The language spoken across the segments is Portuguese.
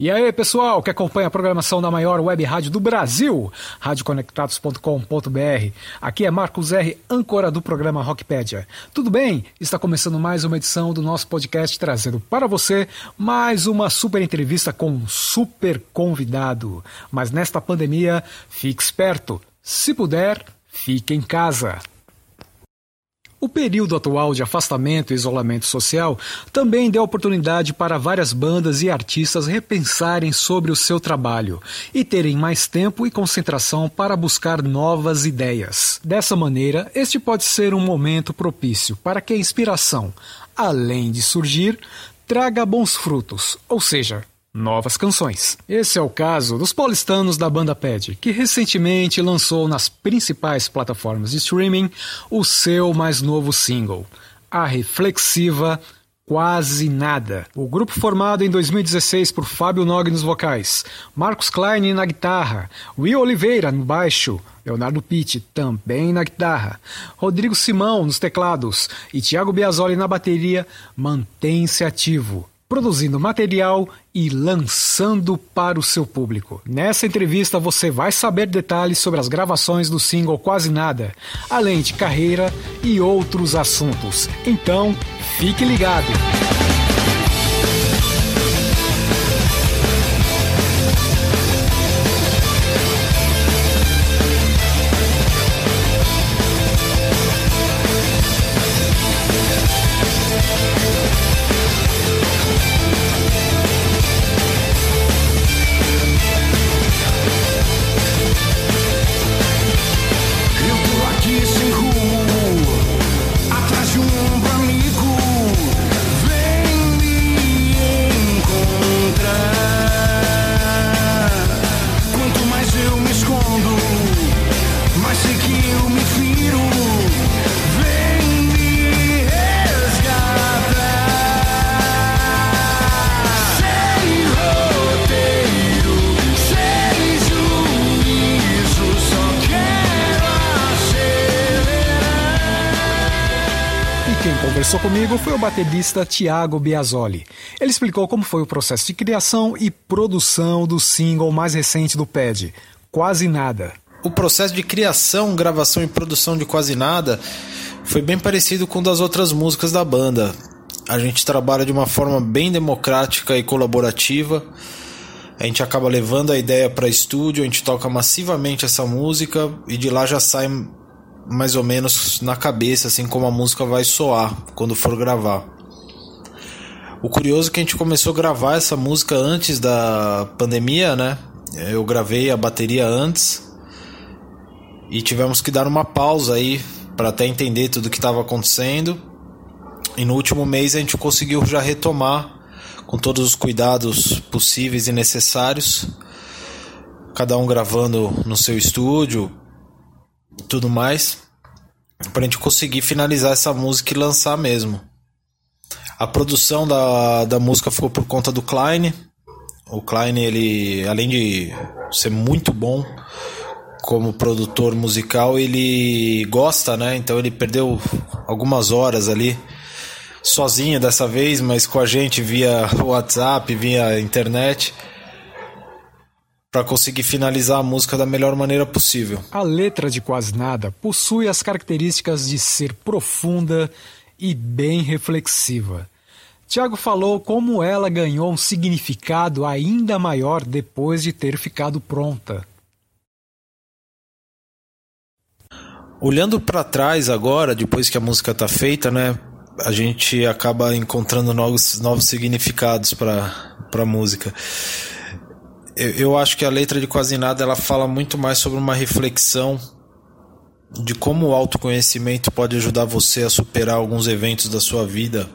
E aí, pessoal, que acompanha a programação da maior web rádio do Brasil, radioconectados.com.br. Aqui é Marcos R., âncora do programa Rockpedia. Tudo bem? Está começando mais uma edição do nosso podcast, trazendo para você mais uma super entrevista com um super convidado. Mas nesta pandemia, fique esperto. Se puder, fique em casa. O período atual de afastamento e isolamento social também deu oportunidade para várias bandas e artistas repensarem sobre o seu trabalho e terem mais tempo e concentração para buscar novas ideias. Dessa maneira, este pode ser um momento propício para que a inspiração, além de surgir, traga bons frutos, ou seja, novas canções. Esse é o caso dos paulistanos da banda Pad, que recentemente lançou nas principais plataformas de streaming o seu mais novo single, a reflexiva Quase Nada. O grupo formado em 2016 por Fábio Nog nos vocais, Marcos Klein na guitarra, Will Oliveira no baixo, Leonardo Pitti também na guitarra, Rodrigo Simão nos teclados e Thiago Biasoli na bateria mantém-se ativo produzindo material e lançando para o seu público. Nessa entrevista você vai saber detalhes sobre as gravações do single Quase Nada, além de carreira e outros assuntos. Então, fique ligado! Conversou comigo foi o baterista Tiago Biasoli. Ele explicou como foi o processo de criação e produção do single mais recente do PED, Quase Nada. O processo de criação, gravação e produção de Quase Nada foi bem parecido com o das outras músicas da banda. A gente trabalha de uma forma bem democrática e colaborativa. A gente acaba levando a ideia para estúdio, a gente toca massivamente essa música e de lá já sai mais ou menos na cabeça, assim como a música vai soar quando for gravar. O curioso é que a gente começou a gravar essa música antes da pandemia, né? Eu gravei a bateria antes e tivemos que dar uma pausa aí para até entender tudo o que estava acontecendo. E no último mês a gente conseguiu já retomar com todos os cuidados possíveis e necessários, cada um gravando no seu estúdio, tudo mais, pra gente conseguir finalizar essa música e lançar mesmo. A produção da, da música ficou por conta do Klein. O Klein, ele, além de ser muito bom como produtor musical, ele gosta, né? Então ele perdeu algumas horas ali sozinho dessa vez, mas com a gente via WhatsApp, via internet para conseguir finalizar a música da melhor maneira possível. A letra de Quase Nada possui as características de ser profunda e bem reflexiva. Tiago falou como ela ganhou um significado ainda maior depois de ter ficado pronta. Olhando para trás agora, depois que a música está feita, né, a gente acaba encontrando novos, novos significados para a música eu, eu acho que a letra de Quase Nada ela fala muito mais sobre uma reflexão de como o autoconhecimento pode ajudar você a superar alguns eventos da sua vida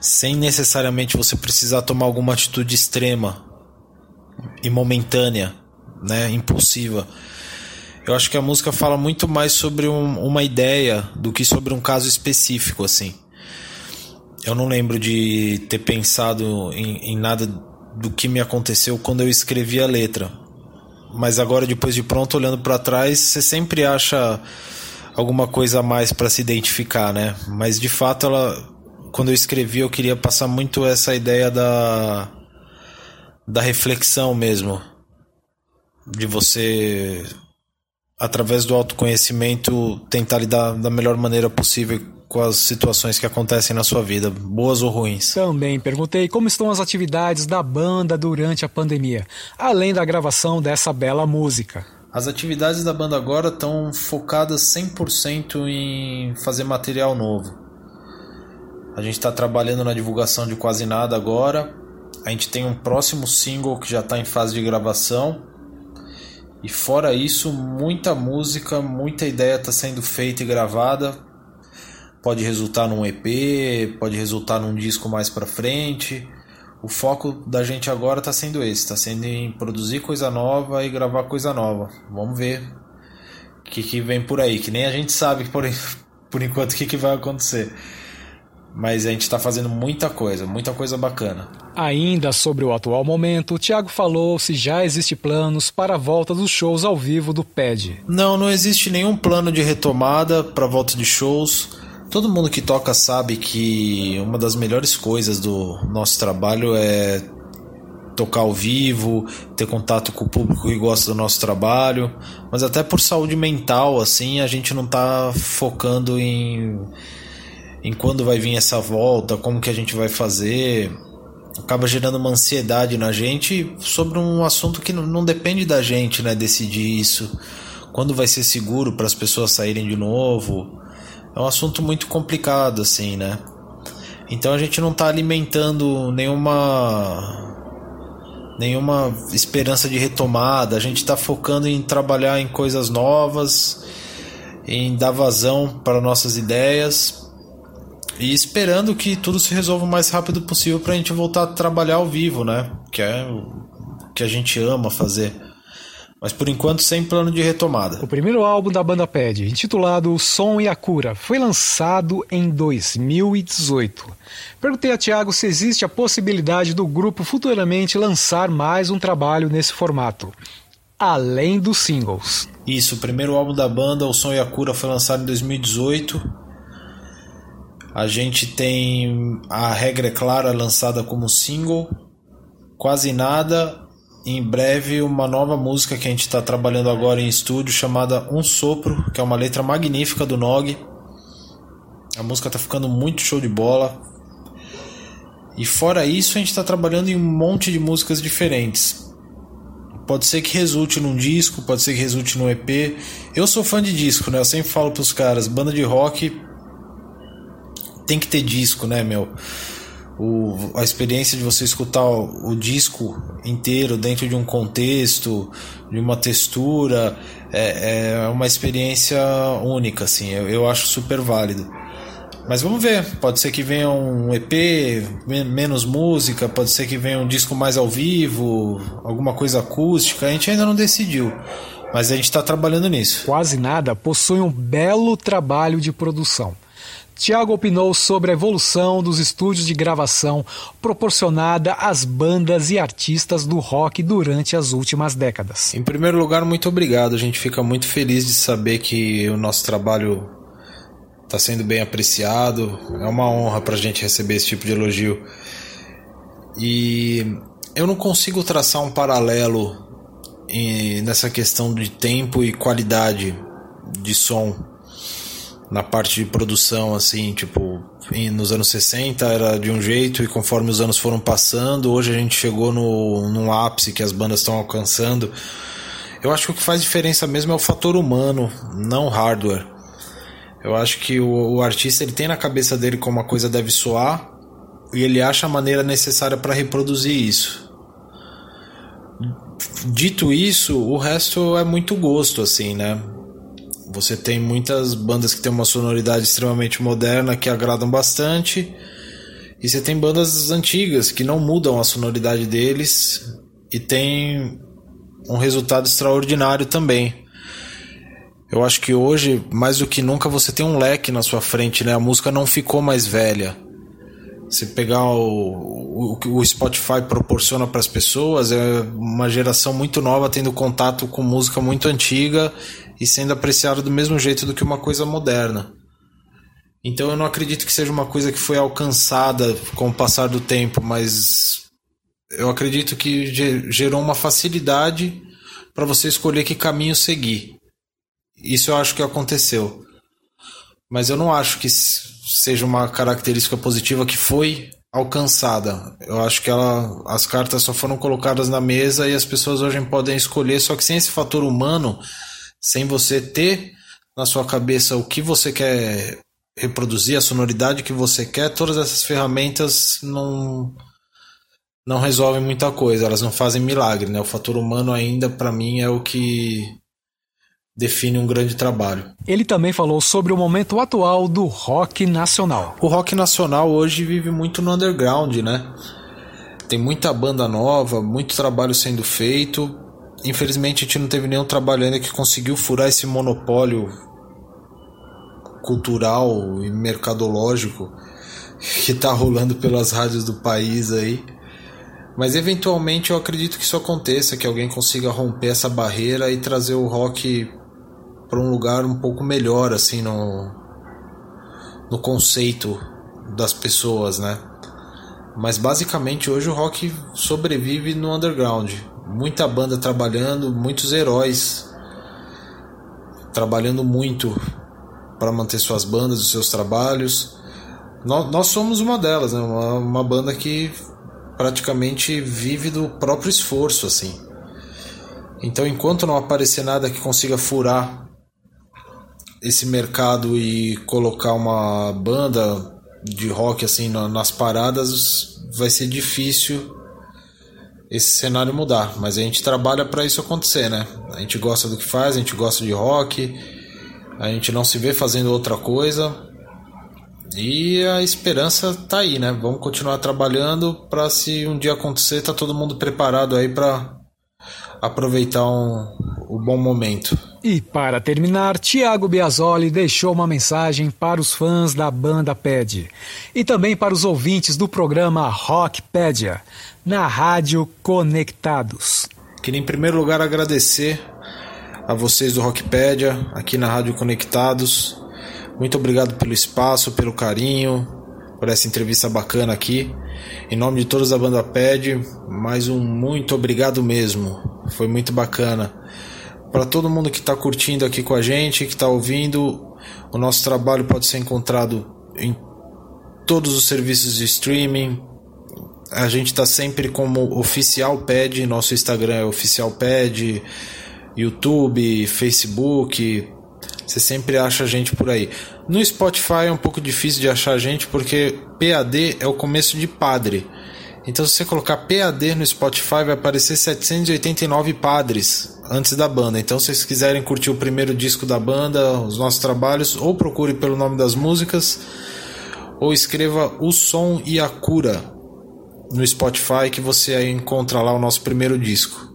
sem necessariamente você precisar tomar alguma atitude extrema e momentânea, né, impulsiva. Eu acho que a música fala muito mais sobre um, uma ideia do que sobre um caso específico, assim. Eu não lembro de ter pensado em, em nada do que me aconteceu quando eu escrevi a letra. Mas agora, depois de pronto, olhando para trás, você sempre acha alguma coisa a mais para se identificar, né? Mas de fato, ela, quando eu escrevi, eu queria passar muito essa ideia da da reflexão mesmo, de você através do autoconhecimento tentar lidar da melhor maneira possível com as situações que acontecem na sua vida, boas ou ruins. Também perguntei como estão as atividades da banda durante a pandemia, além da gravação dessa bela música. As atividades da banda agora estão focadas 100% em fazer material novo. A gente está trabalhando na divulgação de quase nada agora. A gente tem um próximo single que já está em fase de gravação. E fora isso, muita música, muita ideia está sendo feita e gravada. Pode resultar num EP, pode resultar num disco mais para frente o foco da gente agora está sendo esse, está sendo em produzir coisa nova e gravar coisa nova. Vamos ver o que, que vem por aí, que nem a gente sabe por, por enquanto o que, que vai acontecer. Mas a gente está fazendo muita coisa, muita coisa bacana. Ainda sobre o atual momento, o Thiago falou se já existe planos para a volta dos shows ao vivo do PED. Não, não existe nenhum plano de retomada para a volta de shows. Todo mundo que toca sabe que uma das melhores coisas do nosso trabalho é tocar ao vivo, ter contato com o público que gosta do nosso trabalho, mas até por saúde mental, assim, a gente não tá focando em, em quando vai vir essa volta, como que a gente vai fazer. Acaba gerando uma ansiedade na gente sobre um assunto que não, depende da gente, né, decidir isso. Quando vai ser seguro para as pessoas saírem de novo é um assunto muito complicado, assim, né? Então a gente não está alimentando nenhuma nenhuma esperança de retomada. A gente está focando em trabalhar em coisas novas, em dar vazão para nossas ideias e esperando que tudo se resolva o mais rápido possível para a gente voltar a trabalhar ao vivo, né? Que é o que a gente ama fazer mas por enquanto sem plano de retomada. O primeiro álbum da banda Pad, intitulado O Som e a Cura, foi lançado em 2018. Perguntei a Tiago se existe a possibilidade do grupo futuramente lançar mais um trabalho nesse formato, além dos singles. Isso, o primeiro álbum da banda, O Som e a Cura, foi lançado em 2018. A gente tem a Regra é Clara lançada como single, Quase Nada em breve uma nova música que a gente está trabalhando agora em estúdio chamada Um Sopro, que é uma letra magnífica do Nog. A música está ficando muito show de bola. E fora isso, a gente está trabalhando em um monte de músicas diferentes. Pode ser que resulte num disco, pode ser que resulte num EP. Eu sou fã de disco, né? Eu sempre falo pros caras, banda de rock tem que ter disco, né, meu? O, a experiência de você escutar o, o, disco inteiro dentro de um contexto, de uma textura, é, é uma experiência única, assim, eu, eu, acho super válido. Mas vamos ver, pode ser que venha um EP, menos música, pode ser que venha um disco mais ao vivo, alguma coisa acústica, a gente ainda não decidiu. Mas a gente está trabalhando nisso. Quase nada possui um belo trabalho de produção Tiago opinou sobre a evolução dos estúdios de gravação proporcionada às bandas e artistas do rock durante as últimas décadas. Em primeiro lugar, muito obrigado. A gente fica muito feliz de saber que o nosso trabalho está sendo bem apreciado. É uma honra para a gente receber esse tipo de elogio. E eu não consigo traçar um paralelo nessa questão de tempo e qualidade de som na parte de produção, assim, tipo, nos anos 60 era de um jeito e conforme os anos foram passando, hoje a gente chegou no, no ápice que as bandas estão alcançando. Eu acho que o que faz diferença mesmo é o fator humano, não hardware. Eu acho que o, o artista ele tem na cabeça dele como a coisa deve soar e ele acha a maneira necessária para reproduzir isso. Dito isso, o resto é muito gosto, assim, né? Você tem muitas bandas que têm uma sonoridade extremamente moderna que agradam bastante. E você tem bandas antigas que não mudam a sonoridade deles e tem um resultado extraordinário também. Eu acho que hoje, mais do que nunca, você tem um leque na sua frente, né? A música não ficou mais velha. Você pegar o, o, o Spotify proporciona para as pessoas, é uma geração muito nova tendo contato com música muito antiga e sendo apreciado do mesmo jeito do que uma coisa moderna. Então eu não acredito que seja uma coisa que foi alcançada com o passar do tempo, mas eu acredito que gerou uma facilidade para você escolher que caminho seguir. Isso eu acho que aconteceu. Mas eu não acho que seja uma característica positiva que foi alcançada. Eu acho que ela, as cartas só foram colocadas na mesa e as pessoas hoje podem escolher, só que sem esse fator humano, sem você ter na sua cabeça o que você quer reproduzir, a sonoridade que você quer, todas essas ferramentas não não resolvem muita coisa, elas não fazem milagre, né? O fator humano ainda para mim é o que define um grande trabalho. Ele também falou sobre o momento atual do rock nacional. O rock nacional hoje vive muito no underground, né? Tem muita banda nova, muito trabalho sendo feito. Infelizmente a gente não teve nenhum trabalho ainda que conseguiu furar esse monopólio cultural e mercadológico que tá rolando pelas rádios do país aí. Mas eventualmente eu acredito que isso aconteça, que alguém consiga romper essa barreira e trazer o rock para um lugar um pouco melhor assim no no conceito das pessoas, né? Mas basicamente hoje o rock sobrevive no underground. Muita banda trabalhando, muitos heróis trabalhando muito para manter suas bandas, os seus trabalhos. Nós, nós somos uma delas, né? uma, uma banda que praticamente vive do próprio esforço, assim. Então, enquanto não aparecer nada que consiga furar esse mercado e colocar uma banda de rock assim nas paradas, vai ser difícil esse cenário mudar. Mas a gente trabalha para isso acontecer, né? A gente gosta do que faz, a gente gosta de rock, a gente não se vê fazendo outra coisa. E a esperança tá aí, né? Vamos continuar trabalhando para se um dia acontecer, tá todo mundo preparado aí para aproveitar um, o bom momento. E para terminar, Tiago Biasoli deixou uma mensagem para os fãs da banda Ped e também para os ouvintes do programa Rockpedia na Rádio Conectados. Queria em primeiro lugar agradecer a vocês do Rockpedia aqui na Rádio Conectados muito obrigado pelo espaço, pelo carinho, por essa entrevista bacana aqui. Em nome de todos da banda PED, mais um muito obrigado mesmo. Foi muito bacana. Para todo mundo que está curtindo aqui com a gente, que está ouvindo, o nosso trabalho pode ser encontrado em todos os serviços de streaming. A gente está sempre como Oficial PED, nosso Instagram é Oficial PED, YouTube, Facebook, você sempre acha a gente por aí. No Spotify é um pouco difícil de achar a gente porque PAD é o começo de padre. Então, se você colocar PAD no Spotify, vai aparecer 789 padres antes da banda. Então, se vocês quiserem curtir o primeiro disco da banda, os nossos trabalhos, ou procure pelo nome das músicas, ou escreva O Som e a Cura no Spotify, que você aí encontra lá o nosso primeiro disco.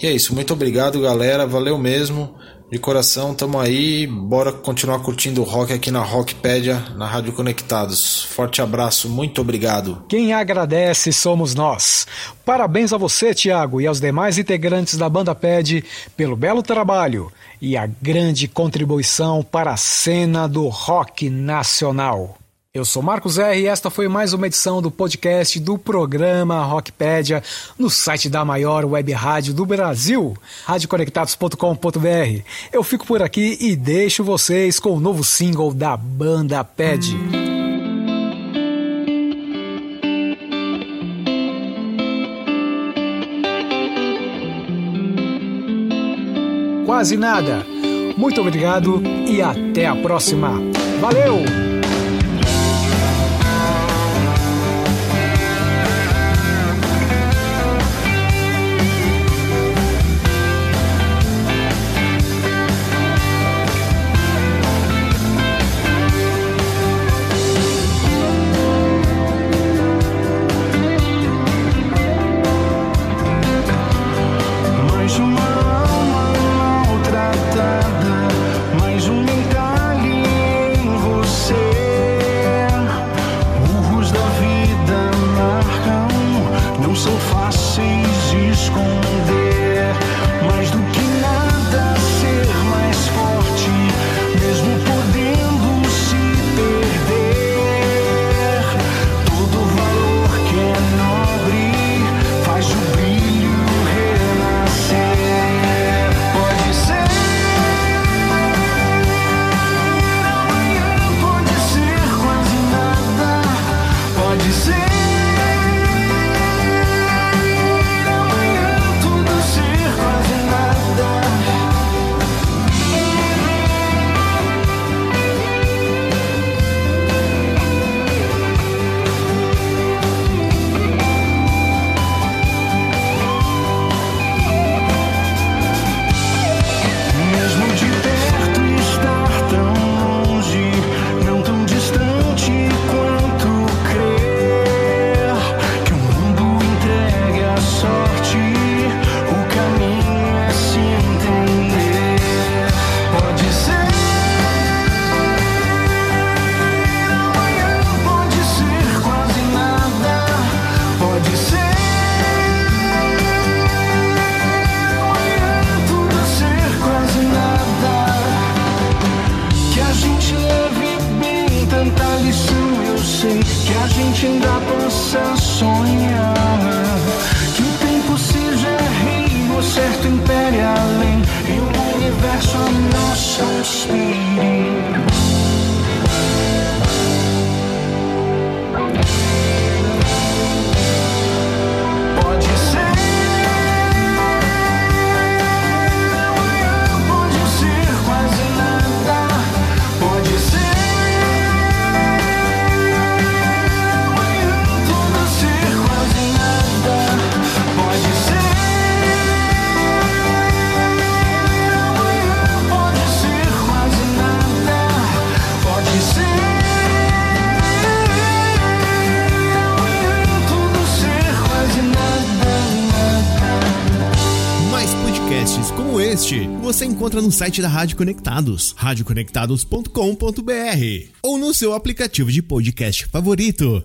E é isso, muito obrigado, galera. Valeu mesmo. De coração, tamo aí. Bora continuar curtindo o rock aqui na Rockpedia, na Rádio Conectados. Forte abraço, muito obrigado. Quem agradece somos nós. Parabéns a você, Tiago, e aos demais integrantes da banda PED pelo belo trabalho e a grande contribuição para a cena do rock nacional. Eu sou Marcos R e esta foi mais uma edição do podcast do programa Rockpedia no site da maior web rádio do Brasil, radioconectados.com.br. Eu fico por aqui e deixo vocês com o novo single da banda Ped. Quase nada. Muito obrigado e até a próxima. Valeu! eu sei que a gente ainda possa sonhar. Que o tempo seja rei, o certo império além, e o universo a nossa inspire. Encontra no site da Rádio Conectados, radioconectados.com.br ou no seu aplicativo de podcast favorito.